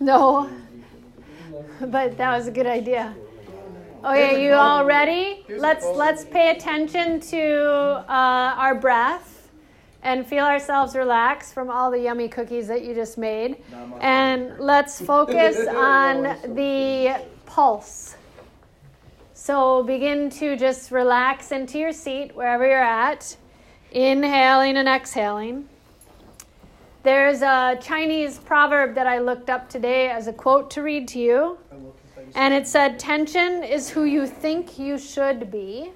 No, but that was a good idea. Okay, you all ready? Let's let's pay attention to uh, our breath and feel ourselves relax from all the yummy cookies that you just made. And let's focus on the pulse. So begin to just relax into your seat wherever you're at, inhaling and exhaling. There's a Chinese proverb that I looked up today as a quote to read to you. And it said, Tension is who you think you should be,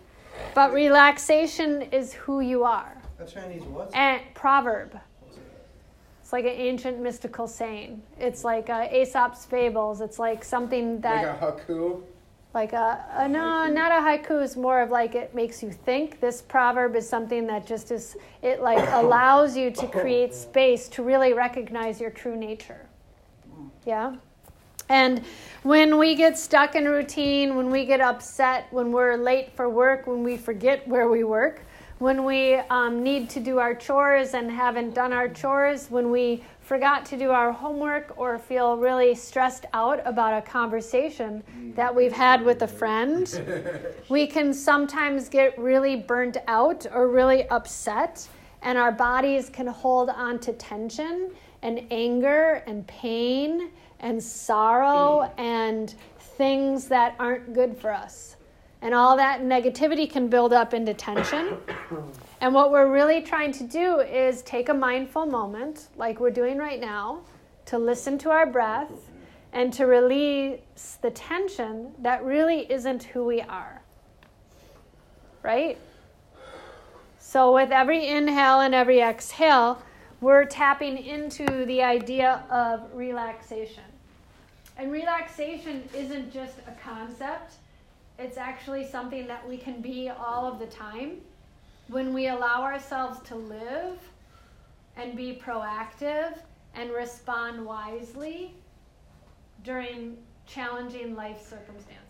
but relaxation is who you are. A Chinese what? And proverb. It's like an ancient mystical saying. It's like uh, Aesop's fables. It's like something that. Like a haiku? Like a, a no, not a haiku. Is more of like it makes you think. This proverb is something that just is. It like allows you to create space to really recognize your true nature. Yeah. And when we get stuck in routine, when we get upset, when we're late for work, when we forget where we work, when we um, need to do our chores and haven't done our chores, when we forgot to do our homework or feel really stressed out about a conversation that we've had with a friend, we can sometimes get really burnt out or really upset, and our bodies can hold on to tension and anger and pain and sorrow and things that aren't good for us. And all that negativity can build up into tension. And what we're really trying to do is take a mindful moment, like we're doing right now, to listen to our breath and to release the tension that really isn't who we are. Right? So, with every inhale and every exhale, we're tapping into the idea of relaxation. And relaxation isn't just a concept, it's actually something that we can be all of the time when we allow ourselves to live and be proactive and respond wisely during challenging life circumstances.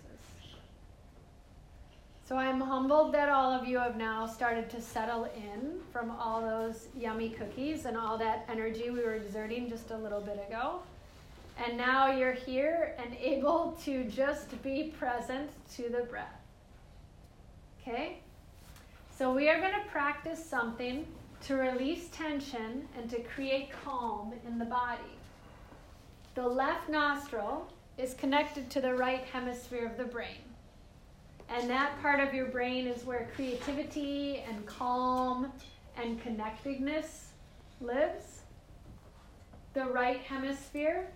So I'm humbled that all of you have now started to settle in from all those yummy cookies and all that energy we were exerting just a little bit ago. And now you're here and able to just be present to the breath. Okay? So we are going to practice something to release tension and to create calm in the body. The left nostril is connected to the right hemisphere of the brain. And that part of your brain is where creativity and calm and connectedness lives. The right hemisphere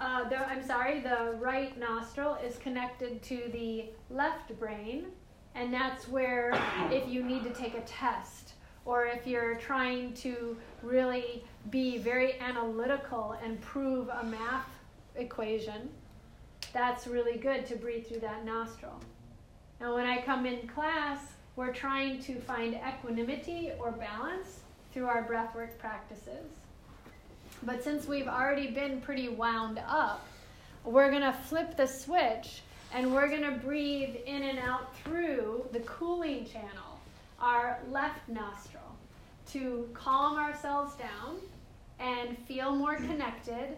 uh, the, I'm sorry, the right nostril is connected to the left brain, and that's where if you need to take a test or if you're trying to really be very analytical and prove a math equation, that's really good to breathe through that nostril. Now, when I come in class, we're trying to find equanimity or balance through our breathwork practices. But since we've already been pretty wound up, we're going to flip the switch and we're going to breathe in and out through the cooling channel, our left nostril, to calm ourselves down and feel more connected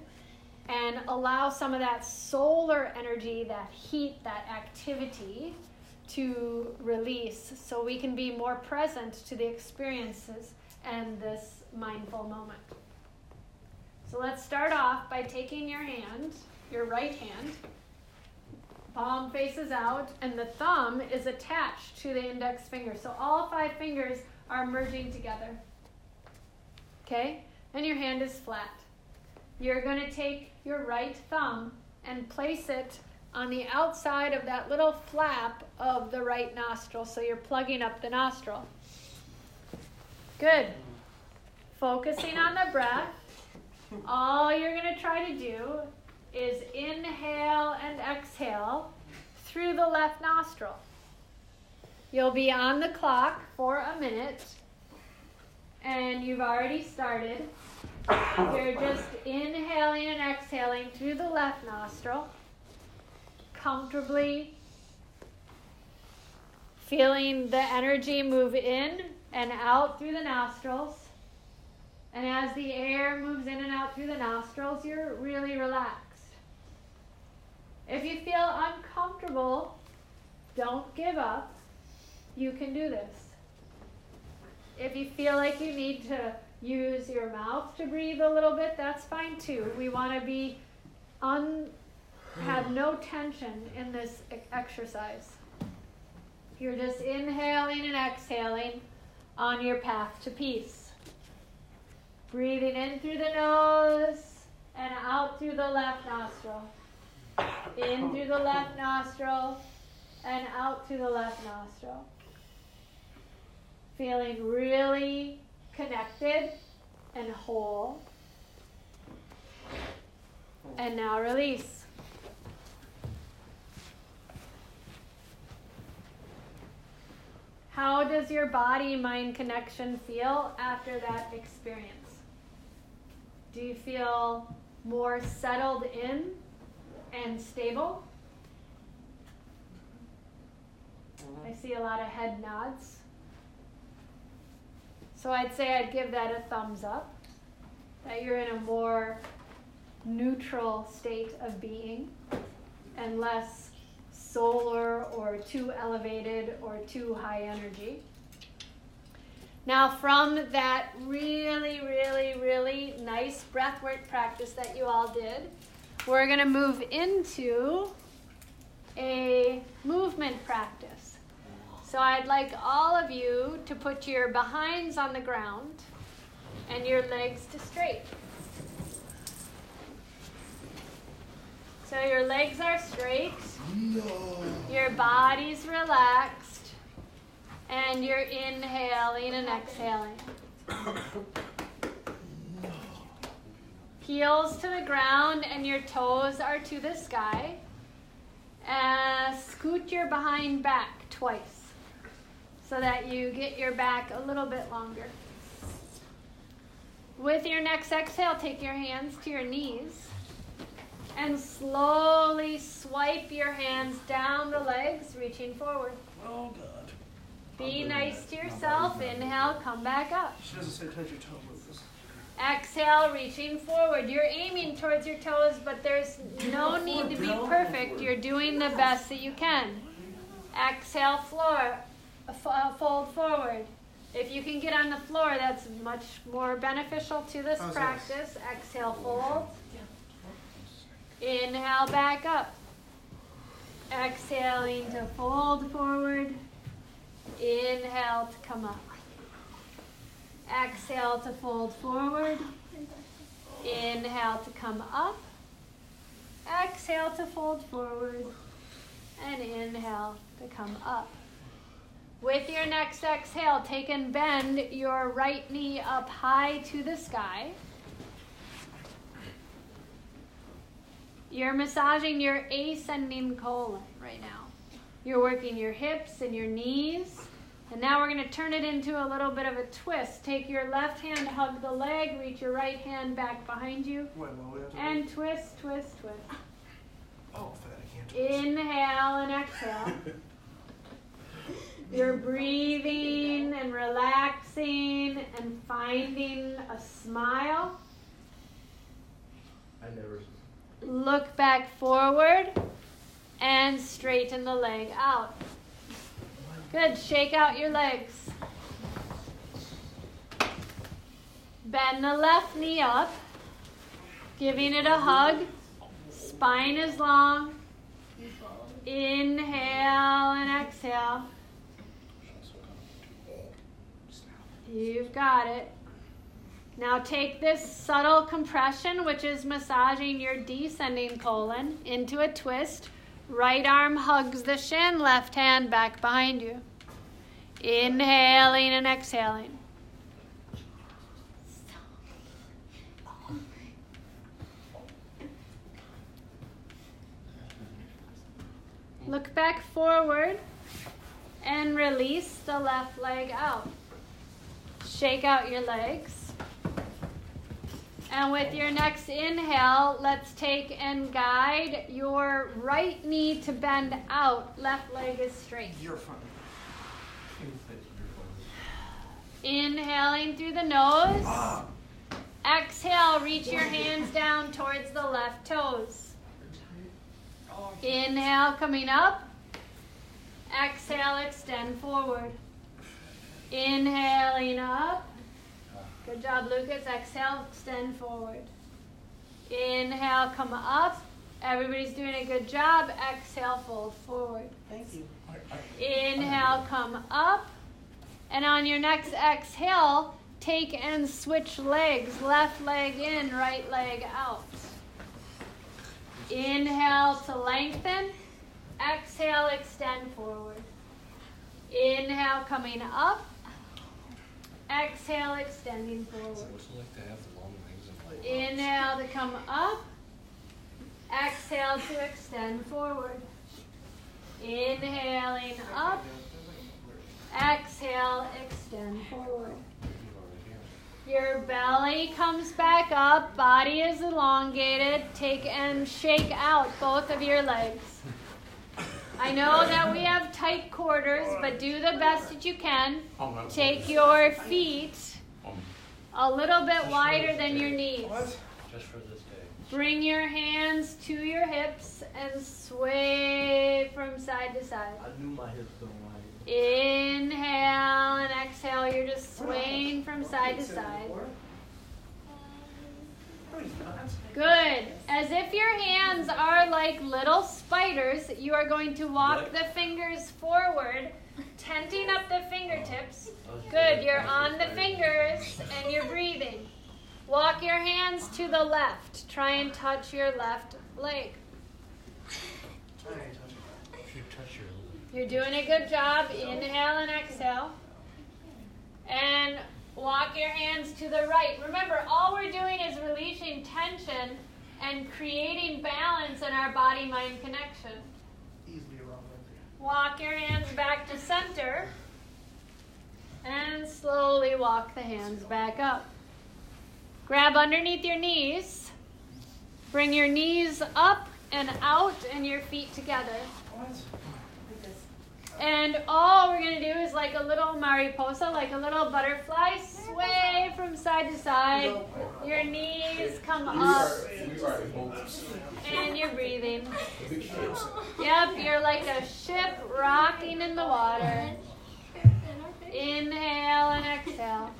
and allow some of that solar energy, that heat, that activity to release so we can be more present to the experiences and this mindful moment. So let's start off by taking your hand, your right hand, palm faces out, and the thumb is attached to the index finger. So all five fingers are merging together. Okay? And your hand is flat. You're going to take your right thumb and place it on the outside of that little flap of the right nostril. So you're plugging up the nostril. Good. Focusing on the breath. All you're going to try to do is inhale and exhale through the left nostril. You'll be on the clock for a minute, and you've already started. You're just inhaling and exhaling through the left nostril, comfortably feeling the energy move in and out through the nostrils And as the air moves in and out through the nostrils, you're really relaxed. If you feel uncomfortable, don't give up. You can do this. If you feel like you need to use your mouth to breathe a little bit, that's fine too. We want to be un have no tension in this exercise. You're just inhaling and exhaling on your path to peace. Breathing in through the nose and out through the left nostril. In through the left nostril and out through the left nostril. Feeling really connected and whole. And now release. How does your body mind connection feel after that experience? Do you feel more settled in and stable? I see a lot of head nods. So I'd say I'd give that a thumbs up, that you're in a more neutral state of being and less solar or too elevated or too high energy. Now, from that really, nice breathwork practice that you all did, we're going to move into a movement practice. So, I'd like all of you to put your behinds on the ground and your legs to straight. So, your legs are straight. Your body's relaxed. And you're inhaling and exhaling. Heels to the ground and your toes are to the sky. Uh, scoot your behind back twice so that you get your back a little bit longer. With your next exhale, take your hands to your knees and slowly swipe your hands down the legs, reaching forward. Oh, God. Be nice to yourself. Inhale, come back up. She doesn't say touch your toe, Lucas. Exhale, reaching forward. You're aiming towards your toes, but there's no need to be perfect. You're doing the best that you can. Exhale, floor, uh, fold forward. If you can get on the floor, that's much more beneficial to this practice. Exhale, fold. Inhale back up. Exhaling to fold forward. Inhale to come up. Exhale to fold forward. Inhale to come up. Exhale to fold forward. And inhale to come up. With your next exhale, take and bend your right knee up high to the sky. You're massaging your ascending colon right now. You're working your hips and your knees. And now we're going to turn it into a little bit of a twist. Take your left hand, hug the leg, reach your right hand back behind you. Wait, well, and twist, twist, twist. Oh, fat, I can't twist. Inhale and exhale. You're breathing and relaxing and finding a smile. I never Look back forward and straighten the leg out. Good. Shake out your legs. Bend the left knee up, giving it a hug. Spine is long. Inhale and exhale. You've got it. Now take this subtle compression, which is massaging your descending colon, into a twist. Right arm hugs the shin, left hand back behind you. Inhaling and exhaling. Look back forward and release the left leg out. Shake out your legs. And with your next inhale, let's take and guide your right knee to bend out. Left leg is straight. You're fine. Inhaling through the nose. Ah. Exhale, reach your hands down towards the left toes. Inhale, coming up. Exhale, extend forward. Inhaling up. Good job, Lucas. Exhale, extend forward. Inhale, come up. Everybody's doing a good job. Exhale, fold forward. Thank you. Inhale, come up. And on your next exhale, take and switch legs. Left leg in, right leg out. Inhale to lengthen. Exhale, extend forward. Inhale, coming up. Exhale, extending forward. Like to have the long legs and Inhale to come up. Exhale to extend forward. Inhaling up. Exhale, extend forward. Your belly comes back up, body is elongated. Take and shake out both of your legs. I know that we have tight quarters, but do the best that you can. Take your feet um, a little bit wider than your knees. What? Just for this day. Bring your hands to your hips and sway from side to side. I knew my hips don't lie. Inhale and exhale. You're just swaying from side to side. No, he's not. Good. As if your hands are like little spiders, you are going to walk the fingers forward, tenting up the fingertips. Good. You're on the fingers and you're breathing. Walk your hands to the left. Try and touch your left leg. I ain't touching that. If you touch your You're doing a good job. Inhale and exhale. And walk your hands to the right. Remember, all we're doing is releasing tension and creating balance in our body mind connection. Easily with Walk your hands back to center. And slowly walk the hands back up. Grab underneath your knees. Bring your knees up and out and your feet together. What? And all we're going to do is like a little mariposa, like a little butterfly, sway from side to side. Your knees come up and you're breathing. Yep, you're like a ship rocking in the water. Inhale and exhale.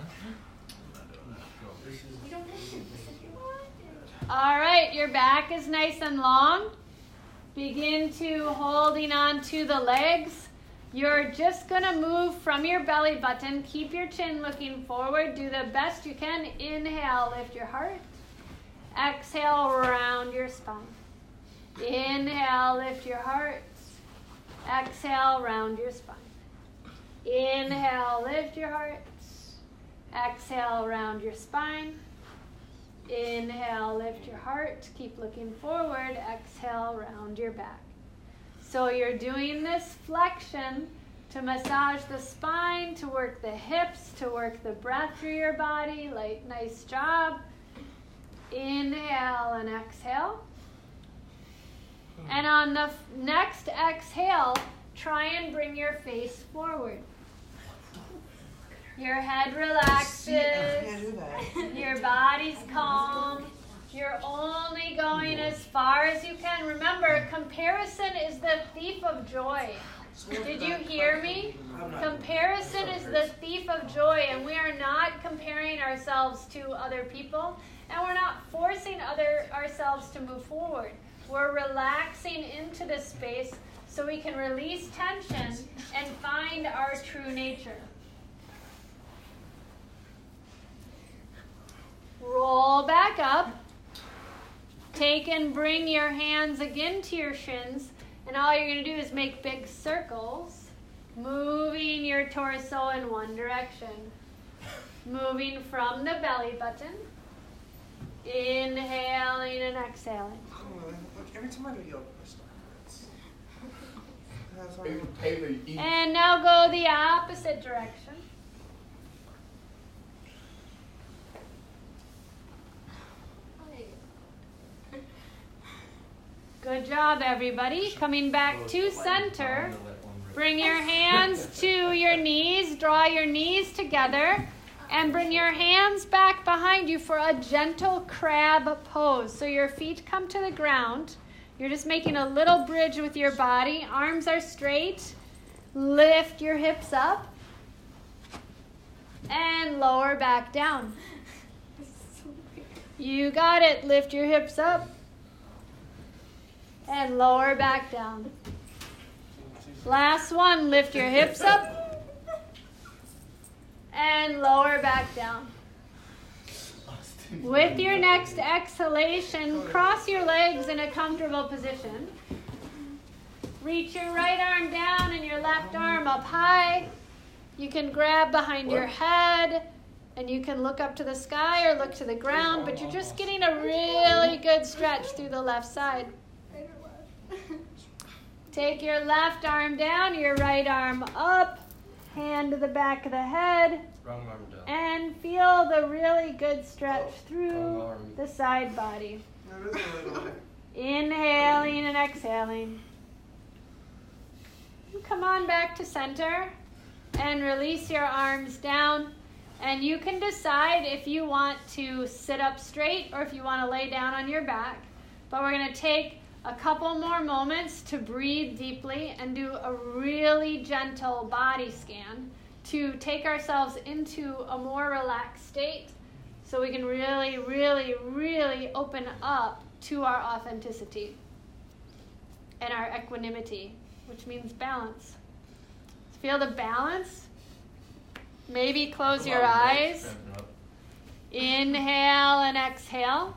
All right, your back is nice and long. Begin to holding on to the legs. You're just to move from your belly button. Keep your chin looking forward. Do the best you can. Inhale, lift your heart. Exhale, round your spine. Inhale, lift your heart. Exhale, round your spine. Inhale, lift your heart. Exhale, round your spine. Inhale, lift your heart. Keep looking forward. Exhale, round your back. So you're doing this flexion to massage the spine, to work the hips, to work the breath through your body. Like, nice job. Inhale and exhale. And on the next exhale, try and bring your face forward. Your head See, I can't relaxes. do that. Your body's calm. You're only going as far as you can. Remember, comparison is the thief of joy. Did you hear me? Comparison is the thief of joy, and we are not comparing ourselves to other people, and we're not forcing other ourselves to move forward. We're relaxing into this space so we can release tension and find our true nature. Roll back up. Take and bring your hands again to your shins. And all you're going to do is make big circles, moving your torso in one direction. Moving from the belly button. Inhaling and exhaling. Oh, every time I do yoga, my stomach hurts. That's why I'm- Haley, eat. And now go the opposite direction. Good job, everybody. Coming back to center. Bring your hands to your knees. Draw your knees together. And bring your hands back behind you for a gentle crab pose. So your feet come to the ground. You're just making a little bridge with your body. Arms are straight. Lift your hips up. And lower back down. You got it. Lift your hips up. And lower back down. Last one. Lift your hips up and lower back down. With your next exhalation, cross your legs in a comfortable position. Reach your right arm down and your left arm up high. You can grab behind your head and you can look up to the sky or look to the ground, but you're just getting a really good stretch through the left side. Take your left arm down, your right arm up hand to the back of the head. Wrong arm down. And feel the really good stretch oh, through the side body. Inhaling and exhaling. Come on back to center and release your arms down. And you can decide if you want to sit up straight or if you want to lay down on your back. But we're going to take a couple more moments to breathe deeply and do a really gentle body scan to take ourselves into a more relaxed state so we can really, really, really open up to our authenticity and our equanimity, which means balance. Feel the balance. Maybe close your eyes. Inhale and exhale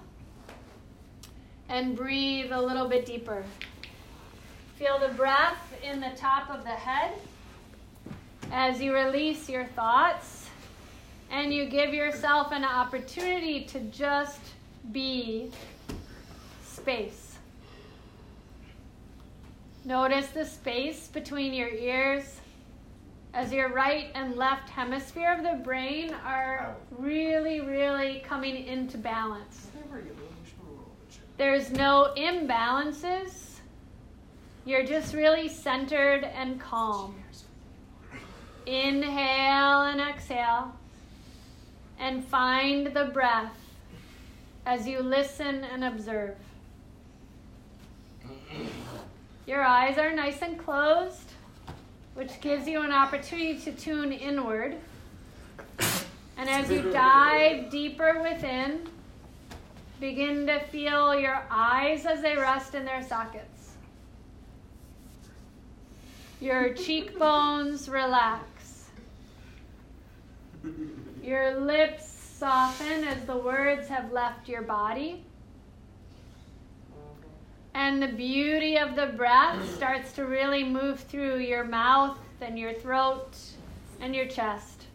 and breathe a little bit deeper. Feel the breath in the top of the head as you release your thoughts and you give yourself an opportunity to just be space. Notice the space between your ears as your right and left hemisphere of the brain are really, really coming into balance. There's no imbalances. You're just really centered and calm. Inhale and exhale. And find the breath as you listen and observe. Your eyes are nice and closed, which gives you an opportunity to tune inward. And as you dive deeper within, Begin to feel your eyes as they rest in their sockets. Your cheekbones relax. Your lips soften as the words have left your body. And the beauty of the breath starts to really move through your mouth and your throat and your chest.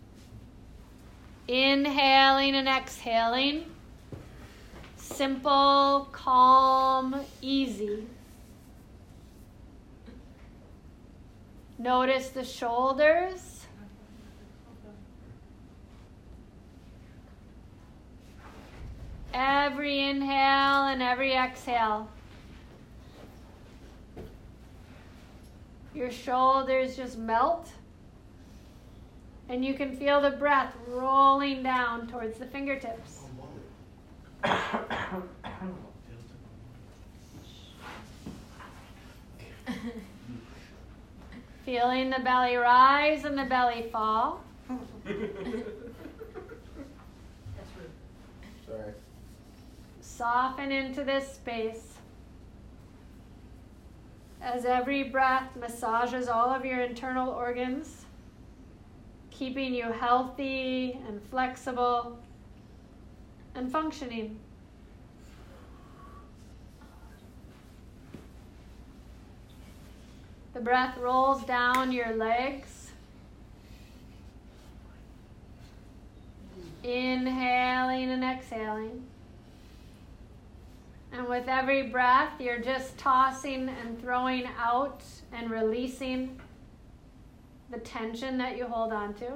Inhaling and exhaling simple, calm, easy. Notice the shoulders. Every inhale and every exhale. Your shoulders just melt. And you can feel the breath rolling down towards the fingertips. Feeling the belly rise and the belly fall. Sorry. Soften into this space. As every breath massages all of your internal organs, keeping you healthy and flexible and functioning. The breath rolls down your legs. Inhaling and exhaling. And with every breath, you're just tossing and throwing out and releasing the tension that you hold on to.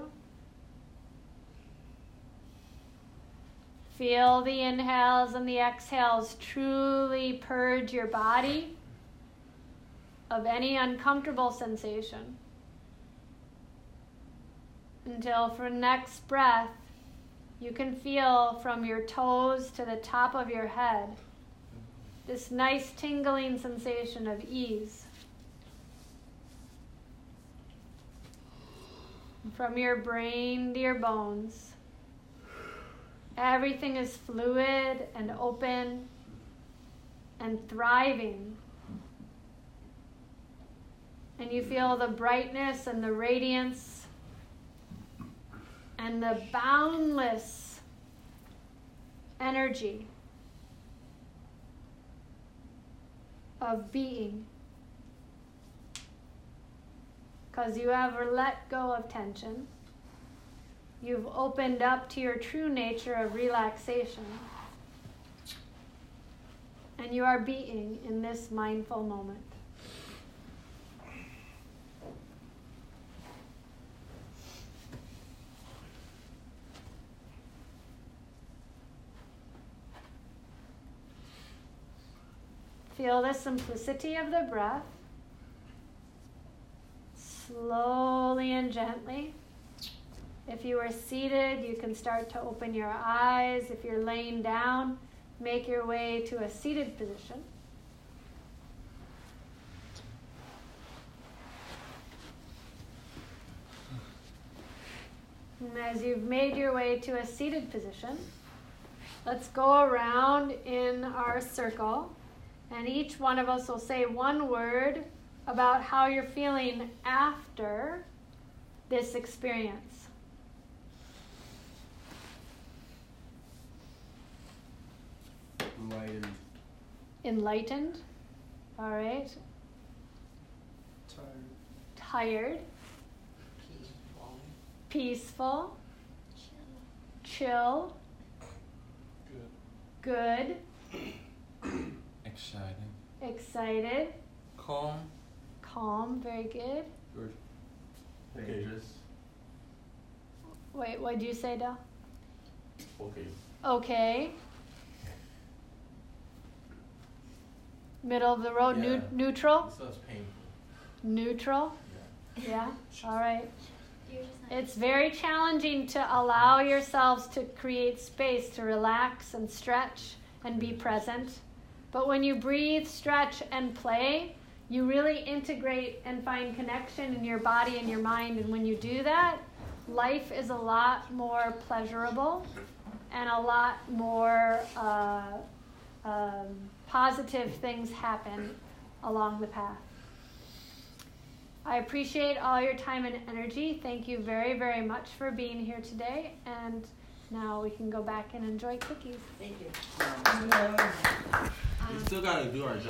Feel the inhales and the exhales truly purge your body of any uncomfortable sensation. Until for next breath, you can feel from your toes to the top of your head this nice tingling sensation of ease. From your brain to your bones, everything is fluid and open and thriving. And you feel the brightness and the radiance and the boundless energy of being. Because you have let go of tension. You've opened up to your true nature of relaxation. And you are being in this mindful moment. Feel the simplicity of the breath. Slowly and gently. If you are seated, you can start to open your eyes. If you're laying down, make your way to a seated position. And as you've made your way to a seated position, let's go around in our circle. And each one of us will say one word about how you're feeling after this experience. Enlightened. Enlightened. All right. Tired. Tired. Peaceful. Peaceful. Chill. Chill. Good. Good. Exciting. Excited. Calm. Calm. Very good. Good. Dangerous. Wait, what did you say, Del? Okay. Okay. Middle of the road. Yeah. Neu- neutral. This sounds painful. Neutral. Yeah. Yeah. All right. It's very challenging to allow yourselves to create space to relax and stretch and be present. But when you breathe, stretch, and play, you really integrate and find connection in your body and your mind. And when you do that, life is a lot more pleasurable and a lot more uh, um, positive things happen along the path. I appreciate all your time and energy. Thank you very, very much for being here today. And now we can go back and enjoy cookies. Thank you. Um, We still gotta do our job.